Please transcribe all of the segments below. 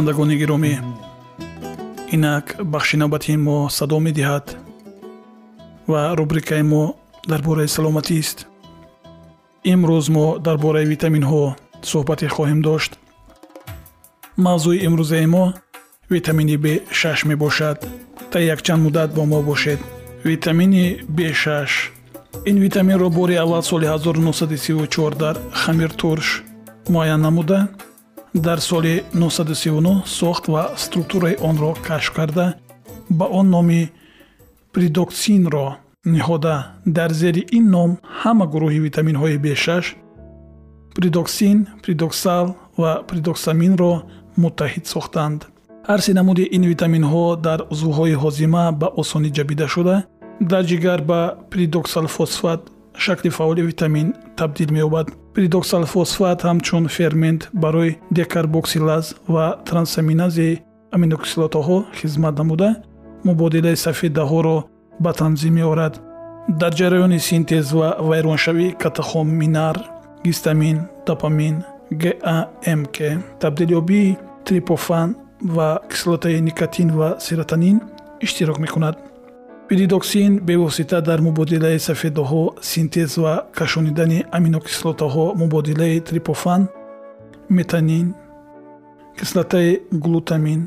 шунавандагони гиромӣ инак бахши навбатии мо садо медиҳад ва рубрикаи мо дар бораи саломатист имрӯз мо дар бораи витаминҳо суҳбате хоҳем дошт. Мавзӯи имрӯзаи мо витамини б6 мебошад. Та якчанд муддат бо мо бошед. Витамини б6 ин витаминро бори аввал соли 1934 дар хамиртурш муайян намуда дар соли 1939 сохт ва структураи онро кашф карда ба он номи придоксинро ниҳода. Дар зери ин ном ҳама гурӯҳи витаминҳои б6 придоксин придоксал ва придоксаминро муттаҳид сохтанд. Ҳарси намуди ин витаминҳо дар узвҳои ҳозима ба осонӣ ҷабида шуда. Дар ҷигар ба придоксалфосфат шакли фаъоли витамин табдил меёбад придоксалфосфат ҳамчун фермент барои декарбоксилаз ва трансаминазии аминокислотаҳо хизмат намуда. Мубодилаи сафедаҳоро ба танзим меорад. Дар ҷараёни синтез ва вайроншавии катахоминар гистамин допамин гамк табдилёбии трипофан ва кислотаи никотин ва серотонин иштирок мекунад пиридоксин бевосита дар мубодилаи сафедаҳо синтез ва кашонидани аминокислотаҳо мубодилаи трипофан метанин кислотаи глутамин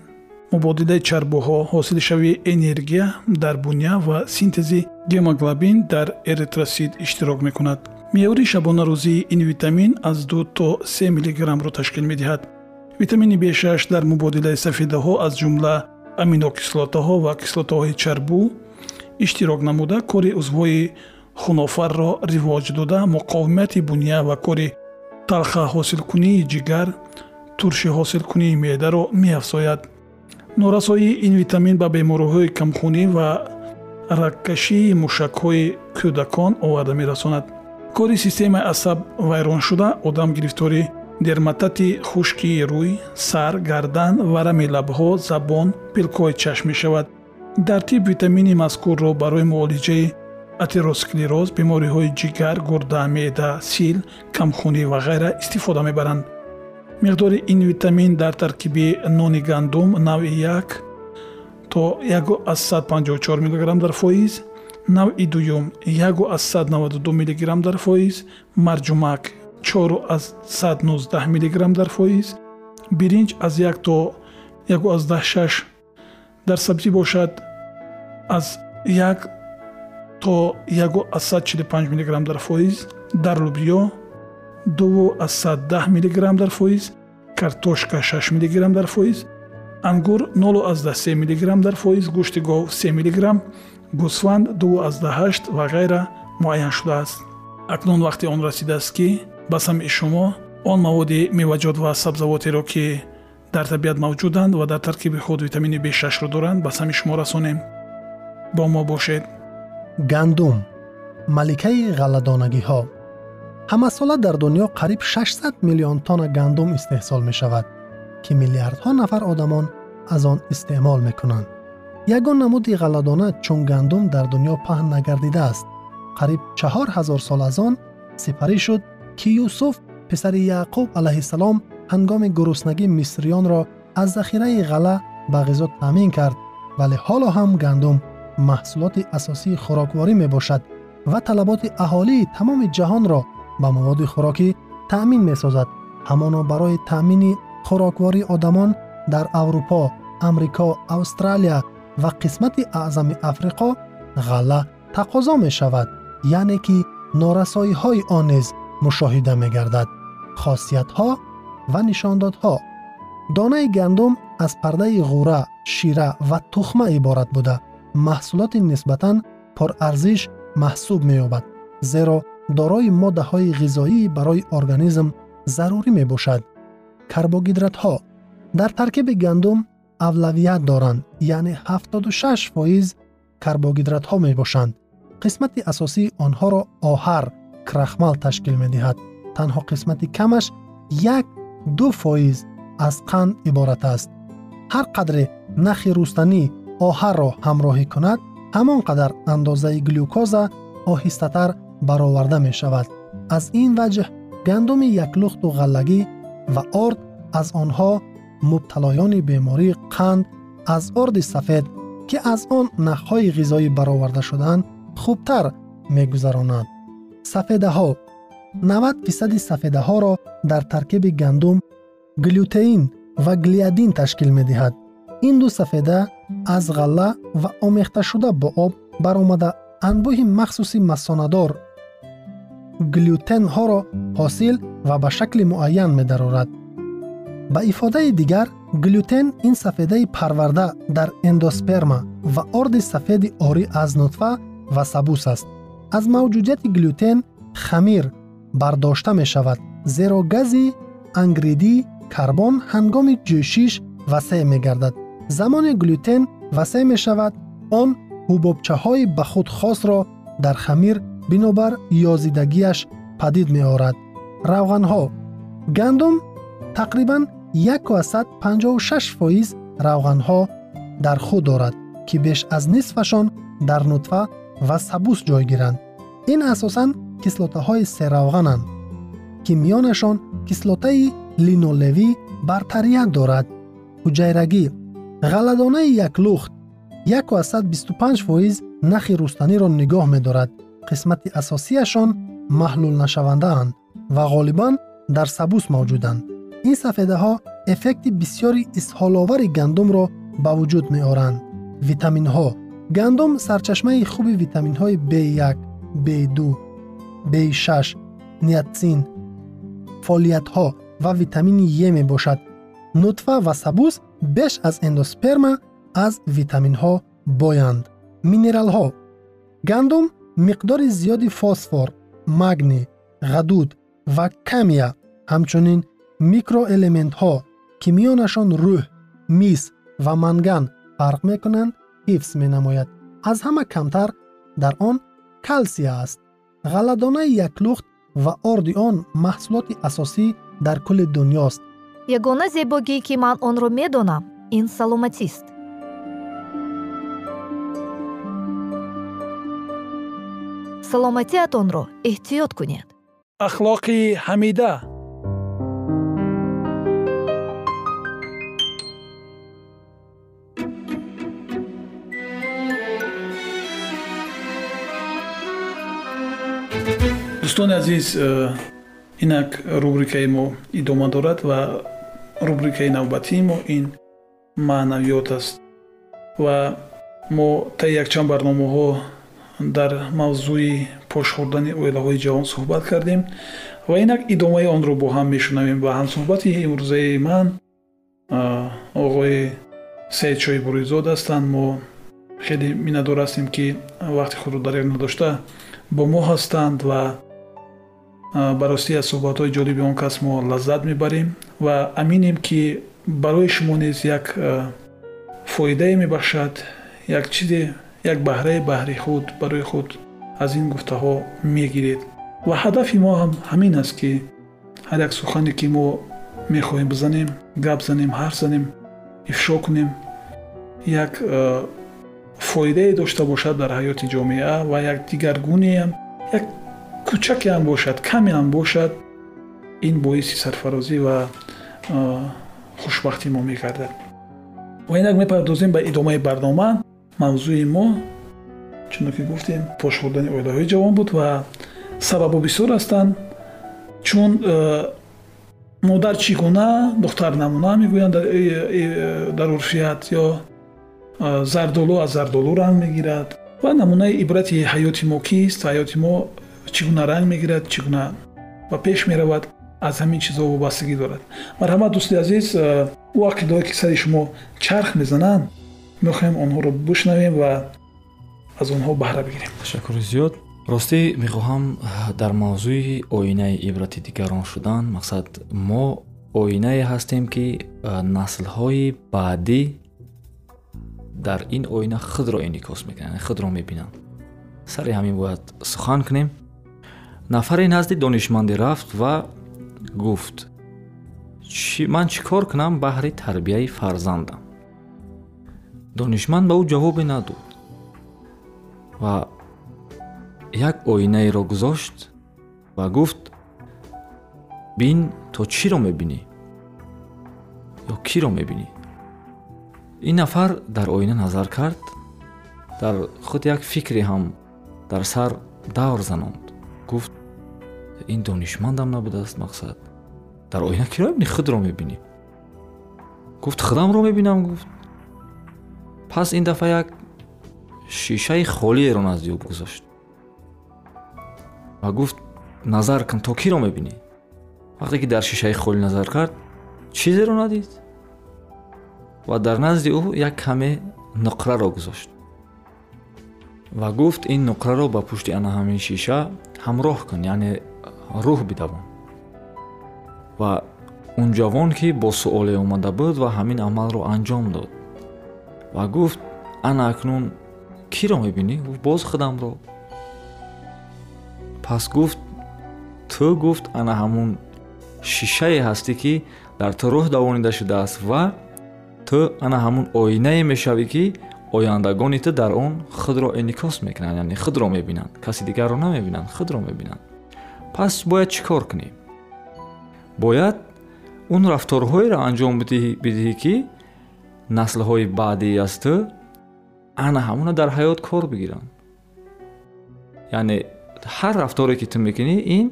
мубодилаи чарбуҳо ҳосилшавии энергия дар буня ва синтези гемоглобин дар эритросид иштирок мекунад. Меъёри шабонарӯзии ин витамин аз ду то се миллиграммро ташкил медиҳад. Витамини б6 дар мубодилаи сафедаҳо аз ҷумла аминокислотаҳо ва кислотаҳои чарбу иштирок намуда кори узвҳои хунофарро ривоҷ дода муқовимати буня ва кори талха ҳосилкунии ҷигар турши ҳосилкунии меъдаро меафзояд. Норасоии ин витамин ба бемориҳои камхунӣ ва рагкашии мушакҳои кӯдакон оварда мерасонад. Кори системаи асаб вайрон шуда одам гирифтори дерматати хушкии рӯй сар гардан ва рами лабҳо забон пилкҳои чашм мешавад дар тиб витамини мазкурро барои муолиҷаи атеросклероз бемориҳои ҷигар гурда меъда сил камхунӣ ва ғайра истифода мебаранд. миқдори ин витамин дар таркиби нони гандум навъи 1 то 154 мг дар фоиз навъи дуюм 192 мг дар фоиз марҷумак 419 мг дар фоиз биринҷ аз 1 то 16 дар сабзӣ бошад. Аз 1 то 145 мг дар фоиз дар лубиё 210 мг дар фоиз картошка 6 мг дар фоиз ангур 03 мг дар фоиз гӯшти гов 3 мг гӯсфанд 28 ва ғайра муайян шудааст. Акнун вақти он расидааст ки ба самъи шумо он маводи меваҷот ва сабзавотеро ки дар табиат мавҷуданд ва дар таркиби худ витамини б6ро доранд ба сами шумо расонем. Бо мо бошед. Гандум. Маликаи ғалладонагиҳо. Ҳамасола дар дунё қариб 600 миллион тонна гандум истеҳсол мешавад ки миллиардҳо нафар одамон аз он истеъмол мекунанд. Ягон намуди ғалладона чун гандум дар дунё паҳн нагардидааст. Қариб чаҳор ҳазор сол аз он сипарӣ шуд ки юсуф писари яъқуб алайҳиссалом ҳангоми гуруснагӣ мисриёнро аз захираи ғалла ба ғизо таъмин кард вале ҳоло ҳам гандум маҳсулоти асосии хӯрокворӣ мебошад ва талаботи аҳолии тамоми ҷаҳонро ба маводи хӯрокӣ таъмин месозад ҳамоно барои таъмини хӯроквории одамон дар аврупо амрико австралия ва қисмати аъзами африқо ғалла тақозо мешавад яъне ки норасоиҳои он низ мушоҳида мегардад хосиятҳо ва нишондодҳо донаи гандум аз пардаи ғура шира ва тухма иборат буда маҳсулоти нисбатан пурарзиш маҳсуб меёбад зеро дорои моддаҳои ғизоӣ барои организм зарурӣ мебошад карбогидратҳо дар таркиби гандум авлавият доранд яъне 76 фоиз карбогидратҳо мебошанд қисмати асосии онҳоро оҳар крахмал ташкил медиҳад танҳо қисмати камаш як ду фоиз аз қанд иборат аст ҳар қадре нахи рустанӣ оҳарро ҳамроҳӣ кунад ҳамон қадар андозаи глюкоза оҳистатар бароварда мешавад аз ин ваҷҳ гандуми яклухту ғаллагӣ ва орд аз онҳо мубталоёни бемории қанд аз орди сафед ки аз он нахҳои ғизоӣ бароварда шудаанд хубтар мегузаронанд сафедаҳо 90 фисади сафедаҳоро дар таркиби гандум глютеин ва глиадин ташкил медиҳад. Ин ду сафеда аз ғалла ва омехташуда бо об баромада анбӯҳи махсуси масонадор глютенҳоро ҳосил ва ба шакли муайян медарорад. Ба ифодаи дигар глютен ин сафедаи парварда дар эндосперма ва орди сафеди орӣ аз нутфа ва сабус аст. Аз мавҷудияти глютен хамир бардошта мешавад зеро гази ангридӣ карбон ҳангоми ҷӯшиш васеъ мегардад. Замоне глютен васеъ мешавад он ҳубобчаҳои ба худ хосро дар хамир бинобар ёзидагиаш падид меорад. Равғанҳо. Гандум тақрибан 156 фоиз равғанҳо дар худ дорад ки беш аз нисфашон дар нутфа ва сабус ҷойгиранд. Ин асосан кислотаҳои серавғананд ки миёнашон кислотаи линолевӣ бартарият дорад. Ҳуҷайрагӣ ғалладонаи яклухт 125 фоиз нахи рустаниро нигоҳ медорад. Қисмати асосияшон маҳлулнашавандаанд ва ғолибан дар сабус мавҷуданд. Ин сафедаҳо эффекти бисёри исҳоловари гандумро ба вуҷуд меоранд. Витаминҳо. Гандум сарчашмаи хуби витаминҳои b1 b2 b6 ниатсин фолиятҳо ва витамини е мебошад. Нутфа ва сабус беш аз эндосперма аз витаминҳо боянд. Минералҳо. Гандум миқдори зиёди фосфор магни ғадуд ва камия ҳамчунин микроэлементҳо ки миёнашон рӯҳ мис ва манган фарқ мекунанд ҳифз менамояд. Аз ҳама камтар дар он калсия аст ғалладонаи яклухт ва орди он маҳсулоти асосӣ дар кулли дунёст. Ягона зебогӣ ки ман онро медонам ин саломатист. Саломатиатонро эҳтиёт кунед. Ахлоқи ҳамида дӯстони азиз инак рубрикаи мо идома дорад ва рубрикаи навбатии мо ин маънавиёт аст ва мо таи якчанд барномаҳо дар мавзӯи пошхӯрдани оилаҳои ҷавон суҳбат кардем ва инак идомаи онро бо ҳам мешунавем ва ҳамсуҳбати имрӯзаи ман оғои саидшои бурӯизод ҳастанд мо хеле миннатдор ҳастем ки вақти худро дарёфт надошта бо мо ҳастанд ва баростӣ аз суҳбатҳои ҷолиби он кас мо лаззат мебарем ва аминем ки барои шумо низ як фоидае мебахшад як чизе як баҳраи баҳри худ барои худ аз ин гуфтаҳо мегиред. Ва ҳадафи мо ҳам ҳамин аст ки ҳар як сухане ки мо мехоҳем бизанем гап занем ҳарф занем ифшо кунем як фоидае дошта бошад дар ҳаёти ҷомеа ва як дигаргунеам як кӯчакеам бошад камеам бошад. Ин боиси сарфарозӣ ва э, хушбахтӣ мо мегардад ва инак мепардозем ба идомаи барнома. Мавзӯи мо чуно ки гуфтем пошхӯрдани оилаҳои ҷавон буд ва сабабҳо бисёр ҳастанд. Чун э, модар чӣ гуна духтар намуна мегӯянд дар урфият ё зардолу аз зардолу ранг мегирад. Ва намунаи ибрати ҳаёти мо кист? Ҳаёти мо чӣ гуна ранг мегирад чӣ гуна ба пеш меравад аз ҳамин чизҳо вобастагӣ дорад. Марҳамат дӯсти азиз ӯ ақидаҳое ки сари шумо чарх мезананд мехоҳем онҳоро бишнавем ва аз онҳо баҳра бигирем. Ташаккури зиёд. Ростӣ мехоҳам дар мавзӯи оинаи ибрати дигарон шудан мақсад мо оинае ҳастем ки наслҳои баъдӣ дар ин оина худро инъикос мекунанд худро мебинанд. Сари ҳамин бояд сухан кунем нафаре назди донишмандӣ рафт ва гуфт. Ман чӣ кор кунам? Баҳри тарбияи фарзандам донишманд ба ӯ ҷавобе надод ва як оинаеро гузошт ва гуфт бин то чиро мебинӣ ё киро мебинӣ ин нафар дар оина назар кард дар худ як фикре ҳам дар сар давр занонд гуфт ин донишмандам набудааст мақсад дар оина киро мебинӣ худро мебинӣ? Гуфт худамро мебинам гуфт. Пас ин дафъа як шишаи холиеро назди ӯ гузошт ва гуфт назар кун то киро мебинӣ? Вақте ки дар шишаи холӣ назар кард чизеро надид. Ва дар назди ӯ як каме нуқраро гузошт ва гуфт ин нуқраро ба пушти ана ҳамин шиша ҳамроҳ кун яъне рӯҳ бидавон. Ва он ҷавон ки бо суоле омада буд ва ҳамин амалро анҷом дод. Ва гуфт ана акнун киро мебинӣ? Боз худамро пас гуфт ту гуфт ана ҳамун шишае ҳастӣ ки дар ту рӯҳ давонида шудааст ва ту ана ҳамун оинае мешавӣ ки ояндагони ту дар он худро инъикос мекунанд яъне худро мебинанд каси дигарро намебинанд худро мебинанд. Пас бояд чӣ кор кунӣ бояд он рафторҳоеро анҷом бидиҳӣ ки наслҳои баъдӣ аз ту ана ҳамона дар ҳаёт кор бигиранд. Яъне ҳар рафторе ки ту мекунӣ ин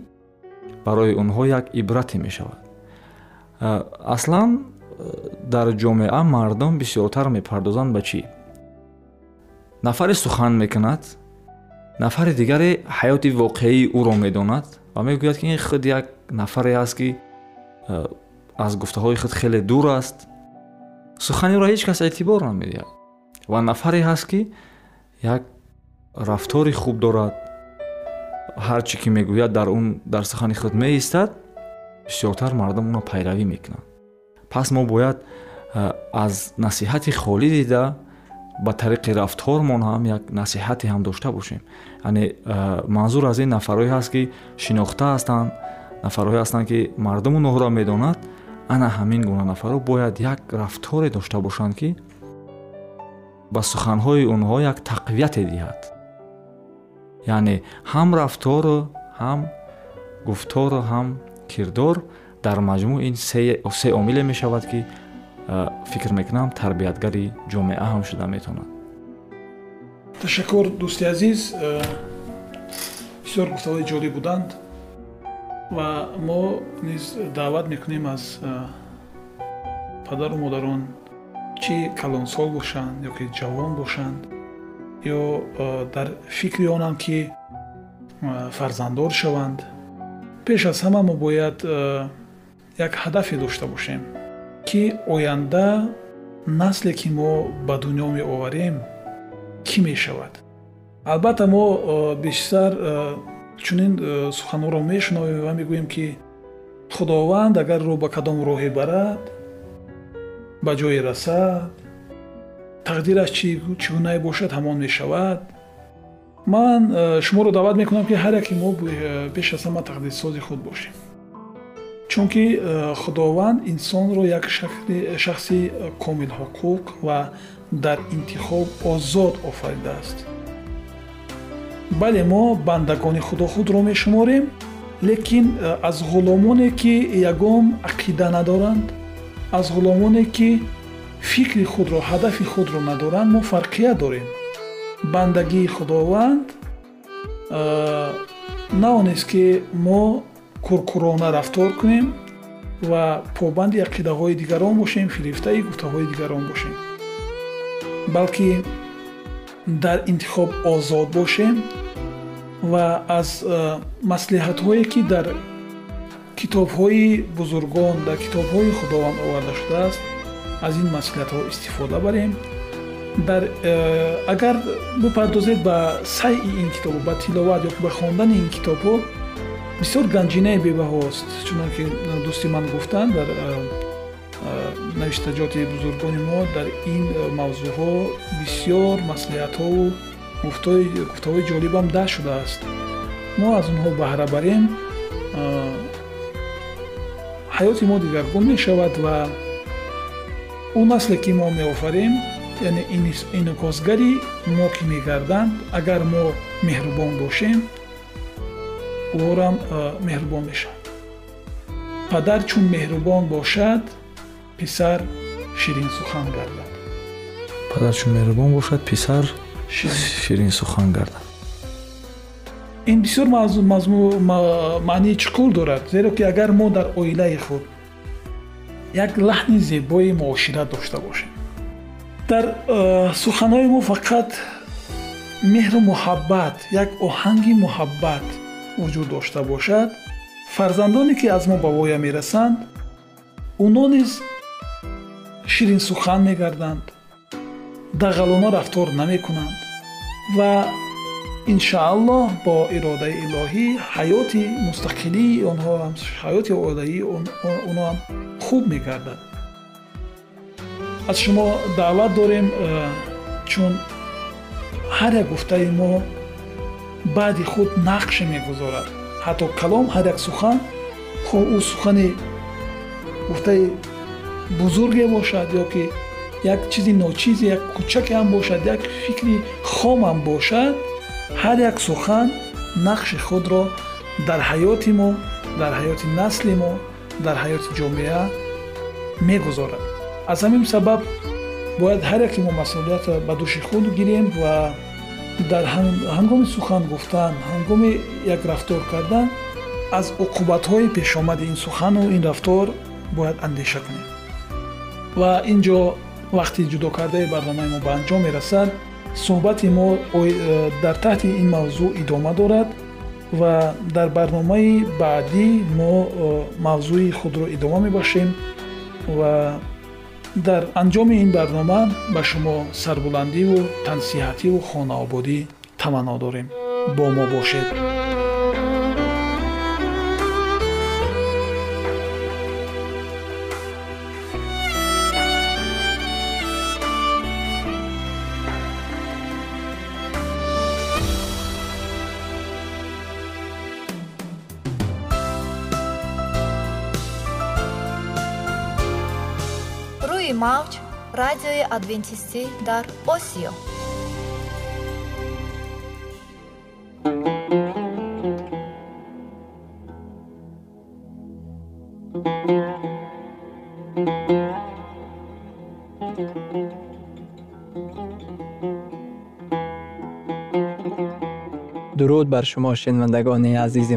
барои онҳо як ибрате мешавад. Аслан дар ҷомеа мардум бисёртар мепардозанд ба чӣ нафаре сухан мекунад? Нафари дигаре ҳаёти воқеии ӯро медонад? Ва мегӯяд ки ин худ як нафаре аст ки аз гуфтаҳои худ хеле дур аст. Сухани ӯро ҳеҷ кас эътибор намедиҳад. Ва нафаре ҳаст ки як рафтори хуб дорад. Ҳар чӣ ки мегӯяд дар он дар сухани худ меистад бисёртар мардум онро пайравӣ мекунанд пас мо бояд аз насиҳати холӣ дида ба тариқи рафтормон ҳам як насиҳате ҳам дошта бошем. Яъне манзур аз ин нафарҳое ҳаст ки шинохта ҳастанд нафарҳое ҳастанд ки мардуму ноҳро медонад. Ана ҳамин гуна нафарҳо бояд як рафторе дошта бошанд ки ба суханҳои онҳо як тақвияте диҳад яъне ҳам рафтору ҳам гуфтору ҳам кирдор дар маҷмӯъ ин се омиле мешавад ки фикр мекунам тарбиятгари ҷомеа ҳам шуда метавонад. Ташаккур дӯсти азиз бисёр гуфтаҳои ҷолиб буданд ва мо низ даъват мекунем аз падару модарон чӣ калонсол бошанд ё ки ҷавон бошанд ё дар фикри онанд ки фарзанддор шаванд. Пеш аз ҳама мо бояд як ҳадафе дошта бошем ки оянда насле ки мо ба дунё меоварем кӣ мешавад? Албатта мо бештар чунин суханҳоро мешунавем ва мегӯем ки худованд агар ро ба кадом роҳе барад ба ҷое расад тақдираш чӣ гунае бошад ҳамон мешавад. Ман шуморо даъват мекунам ки ҳар яке мо пеш аз ҳама тақдирсози худ бошем чунки э, худованд инсонро як шахси комилҳуқуқ ва дар интихоб озод офаридааст бале мо бандагони худо худро мешуморем лекин э, аз ғуломоне ки ягон ақида надоранд аз ғуломоне ки фикри худро ҳадафи худро надоранд мо фарқия дорем бандагии худованд э, на он нест ки мо куркурона рафтор кунем ва побанди ақидаҳои дигарон бошем фирифтаи гуфтаҳои дигарон бошем. Балки дар интихоб озод бошем ва аз э, маслиҳатҳое ки дар китобҳои бузургон дар китобҳои худованд оварда шудааст аз ин маслиҳатҳо истифода барем. Дар э, агар бипардозед ба сайъи ин китобо ба тиловат ёки ба хондани ин китобҳо бисёр ганҷинаи бебаҳост чунон ки дӯсти ман гуфтанд дар навиштаҷоти бузургони мо дар ин мавзӯъҳо бисёр маслиҳатҳову гуфтаҳои ҷолибам даст шудааст. Мо аз онҳо баҳра барем ҳаёти мо дигаргун мешавад ва он насле ки мо меофарем яъне инъикосгари мо ки мегарданд агар мо меҳрубон бошем орам меҳрубон мешавад падар чун меҳрубон бошад писар ширин сухан гардад падар чун меҳрубон бошад писар ширин сухан гардад ин бисёр маънии чуқур дорад зеро ки агар мо дар оилаи худ як лаҳни зебои муошират дошта бошем дар э, суханҳои мо фақат меҳру муҳаббат як оҳанги муҳаббат вуҷуд дошта бошад фарзандоне ки аз мо ба воя мерасанд онҳо низ ширинсухан мегарданд дағалона рафтор намекунанд ва иншааллоҳ бо иродаи илоҳӣ ҳаёти мустақилии онҳо ҳаёти оилаии онҳо ҳам хуб мегардад аз шумо даъват дорем э, чун ҳар як гуфтаи мо баъди худ нақше мегузорад ҳатто калом ҳар як сухан хо ӯ сухани гуфтаи бузурге бошад ё ки як чизи ночизе як кӯчаке ҳам бошад як фикри хомам бошад ҳар як сухан нақши худро дар ҳаёти мо дар ҳаёти насли мо дар ҳаёти ҷомеа мегузорад аз ҳамин сабаб бояд ҳар яке мо масъулиятро ба дӯши худ гирем ва дар ҳангоми сухан гуфтан ҳангоми як рафтор кардан аз уқубатҳои пешомади ин сухану ин рафтор бояд андеша кунем. Ва ин ҷо вақти ҷудо кардаи барномаи мо ба анҷом мерасад суҳбати мо дар таҳти ин мавзӯъ идома дорад ва дар барномаи баъдӣ мо мавзӯи худро идома мебахшем ва дар анҷоми ин барнома ба шумо сарбуландиву тансиҳативу хонаободӣ таманно дорем бо мо бошед радиои адвентистӣ дар осиё дуруд бар шумо шинавандагони азизи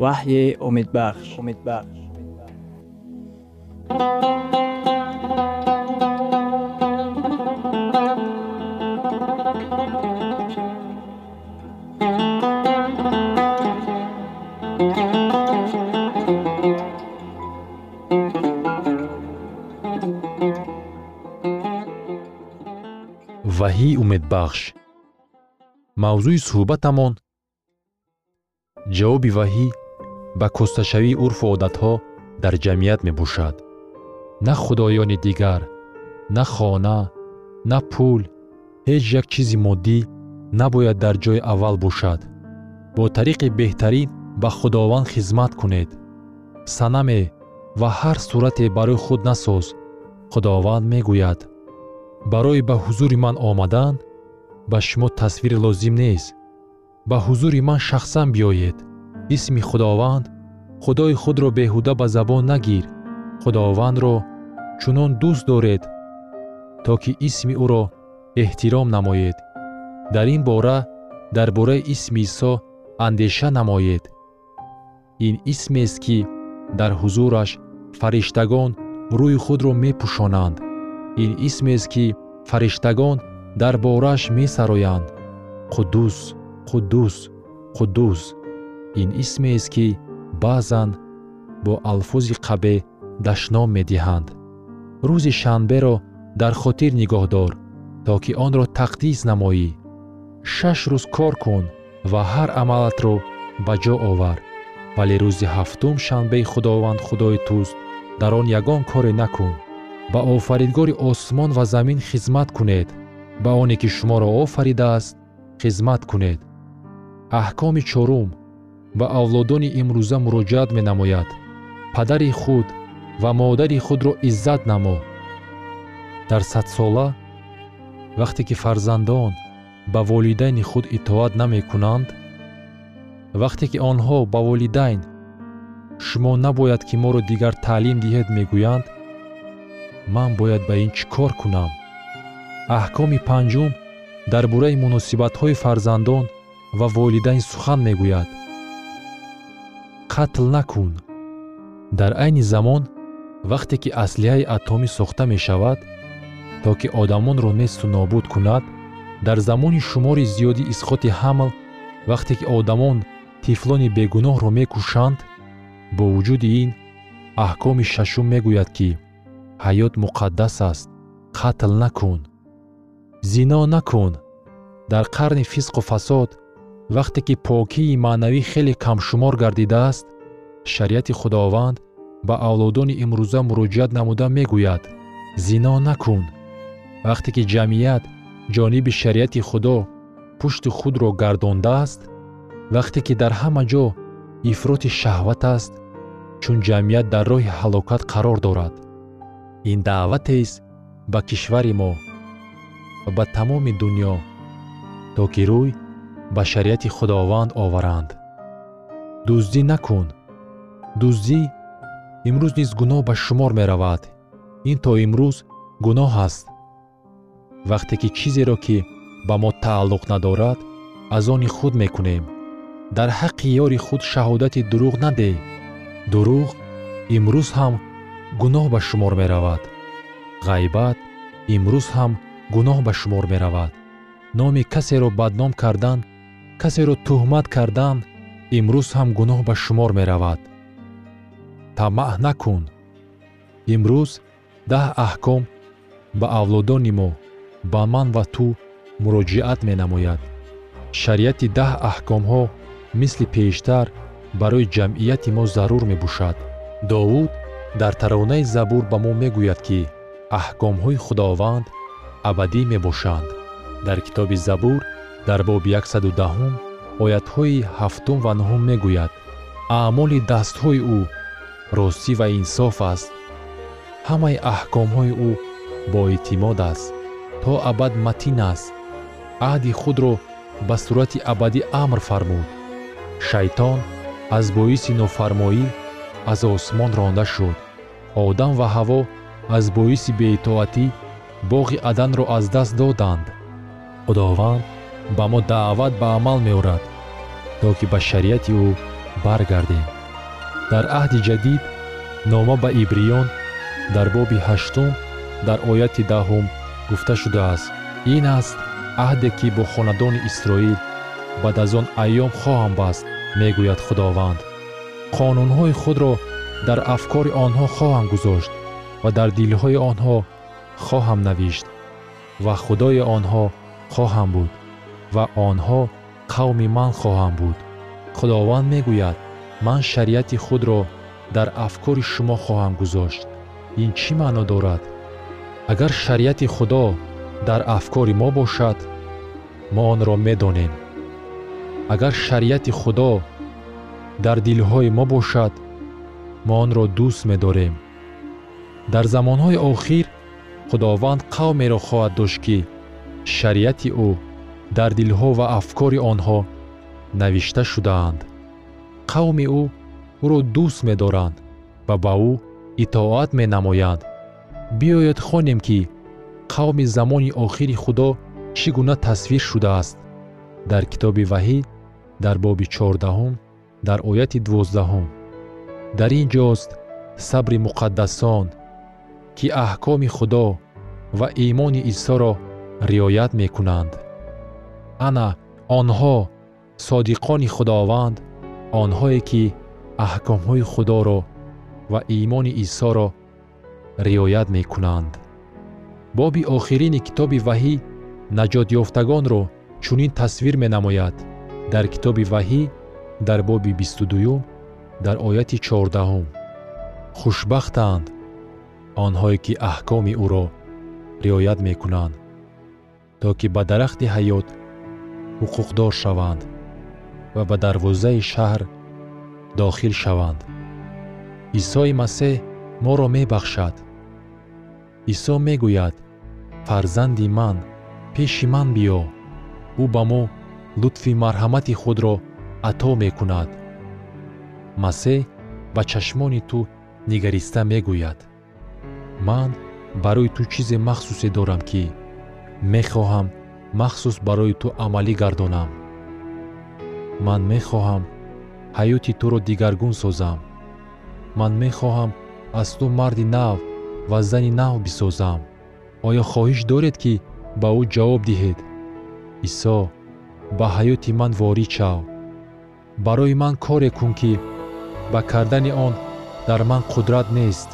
وحی امید بخش. امید بخش. وحی امید بخش. موضوع صحبتمون جوابی وحی ба кӯсташавии урфу одатҳо дар ҷамъият мебошад. На худоёни дигар на хона на пул ҳеҷ як чизи моддӣ набояд дар ҷойи аввал бошад. Бо тариқи беҳтарин ба худованд хизмат кунед. Санаме ва ҳар сурате барои худ насоз худованд мегӯяд. Барои ба ҳузури ман омадан ба шумо тасвире лозим нест. Ба ҳузури ман шахсан биёед исми худованд худои худро беҳуда ба забон нагир. Худовандро чунон дӯст доред то ки исми ӯро эҳтиром намоед. Дар ин бора дар бораи исми исо андеша намоед. Ин исмест ки дар ҳузураш фариштагон рӯи худро мепӯшонанд. Ин исмест ки фариштагон дар борааш месароянд. Қуддус қуддус қуддус ин исмест ки баъзан бо алфози қабеҳ дашном медиҳанд. Рӯзи шанберо дар хотир нигоҳ дор то ки онро тақдис намоӣ. Шаш рӯз кор кун ва ҳар амалатро ба ҷо овар. Вале рӯзи ҳафтум шанбеи худованд худои туст дар он ягон коре накун. Ба офаридгори осмон ва замин хизмат кунед. Ба оне ки шуморо офаридааст хизмат кунед. Аҳкоми чорум ба авлодони имрӯза муроҷиат менамояд. Падари худ ва модари худро иззат намо. Дар садсола вақте ки фарзандон ба волидайни худ итоат намекунанд вақте ки онҳо ба волидайн шумо набояд ки моро дигар таълим диҳед мегӯянд ман бояд ба ин чӣ кор кунам? Аҳкоми панҷум дар бораи муносибатҳои фарзандон ва волидайн сухан мегӯяд қатл накун. Дар айни замон вақте ки аслиҳаи атомӣ сохта мешавад то ки одамонро несту нобуд кунад дар замони шумори зиёди исқоти ҳамл вақте ки одамон тифлони бегуноҳро мекушанд бо вуҷуди ин аҳкоми шашум мегӯяд ки ҳаёт муқаддас аст қатл накун. Зино накун. Дар қарни фисқу фасод вақте ки покии маънавӣ хеле камшумор гардидааст шариати худованд ба авлодони имрӯза муроҷиат намуда мегӯяд. Зино накун. Вақте ки ҷамъият ҷониби шариати худо пушти худро гардондааст вақте ки дар ҳама ҷо ифроти шаҳват аст чун ҷамъият дар роҳи ҳалокат қарор дорад. Ин даъватест ба кишвари мо ва ба тамоми дуньё то ки рӯй ба шариати худованд оваранд. Дуздӣ накун. Дуздӣ имрӯз низ гуноҳ ба шумор меравад. Ин то имрӯз гуноҳ аст. Вақте ки чизеро ки ба мо тааллуқ надорад аз они худ мекунем. Дар ҳаққи ёри худ шаҳодати дурӯғ надеҳ дурӯғ имрӯз ҳам гуноҳ ба шумор меравад. Ғайбат имрӯз ҳам гуноҳ ба шумор меравад. Номи касеро бадном кардан касеро тӯҳмат кардан имрӯз ҳам гуноҳ ба шумор меравад. Тамаъ накун. Имрӯз даҳ аҳком ба авлодони мо ба ман ва ту муроҷиат менамояд. Шариати даҳ аҳкомҳо мисли пештар барои ҷамъияти мо зарур мебошад. Довуд дар таронаи забур ба мо мегӯяд ки аҳкомҳои худованд абадӣ мебошанд. Дар китоби забур дар боби 110 оятҳои ҳафтум ва нуҳум мегӯяд. Аъмоли дастҳои ӯ ростӣ ва инсоф аст. Ҳамаи аҳкомҳои ӯ боэътимод аст то абад матин аст. Аҳди худро ба сурати абадӣ амр фармуд. Шайтон аз боиси нофармоӣ аз осмон ронда шуд. Одам ва ҳаво аз боиси беитоатӣ боғи аданро аз даст доданд. Худованд ба мо даъват ба амал меорад то ки ба шариати ӯ баргардем. Дар аҳди ҷадид нома ба ибриён дар боби ҳаштум дар ояти даҳум гуфта шудааст. Ин аст аҳде ки бо хонадони исроил баъд аз он айём хоҳам баст мегӯяд худованд. Қонунҳои худро дар афкори онҳо хоҳам гузошт ва дар дилҳои онҳо хоҳам навишт ва худои онҳо хоҳам буд ва онҳо қавми ман хоҳам буд. Худованд мегӯяд ман шариати худро дар афкори шумо хоҳам гузошт. Ин чӣ маъно дорад? Агар шариати худо дар афкори мо бошад мо онро медонем. Агар шариати худо дар дилҳои мо бошад мо онро дӯст медорем. Дар замонҳои охир худованд қавмеро хоҳад дошт ки шариати ӯ дар дилҳо ва афкори онҳо навишта шудаанд. Қавми ӯ ӯро дӯст медоранд ва ба ӯ итоат менамоянд. Биёед хонем ки қавми замони охири худо чӣ гуна тасвир шудааст. Дар китоби ваҳӣ дар боби чордаҳум дар ояти дувоздаҳум дар ин ҷост сабри муқаддасон ки аҳкоми худо ва имони исоро риоят мекунанд ана онҳо содиқони худованд онҳое ки аҳкомҳои худоро ва имони исоро риоят мекунанд. Боби охирини китоби ваҳӣ наҷотёфтагонро чунин тасвир менамояд. Дар китоби ваҳӣ дар боби бисту дуюм дар ояти чордаҳум. Хушбахтанд онҳое ки аҳкоми ӯро риоят мекунанд. То ки ба дарахти ҳаёт ҳуқуқдор шаванд ва ба дарвозаи шаҳр дохил шаванд. Исои масеҳ моро мебахшад. Исо мегӯяд фарзанди ман пеши ман биё ӯ ба мо лутфи марҳамати худро ато мекунад масеҳ ба чашмони ту нигариста мегӯяд. Ман барои ту чизе махсусе дорам ки мехоҳам махсус барои ту амалӣ гардонам. Ман мехоҳам ҳаёти туро дигаргун созам. Ман мехоҳам аз ту марди нав ва зани нав бисозам. Оё хоҳиш доред ки ба ӯ ҷавоб диҳед? Исо ба ҳаёти ман ворид шав барои ман коре кун ки ба кардани он дар ман қудрат нест.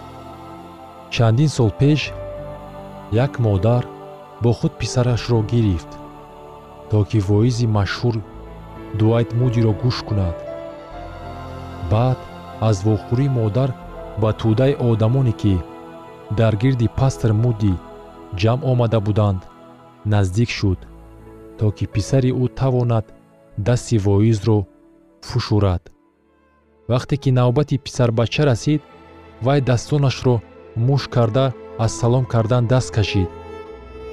Чандин сол пеш як модар бо худ писарашро гирифт то ки воизи машҳур дуайт мудиро гӯш кунад. Баъд аз вохӯрии модар ба тӯдаи одамоне ки дар гирди пастр муди ҷамъ омада буданд наздик шуд то ки писари ӯ тавонад дасти воизро фушурад. Вақте ки навбати писарбача расид вай дастонашро муш карда аз салом кардан даст кашид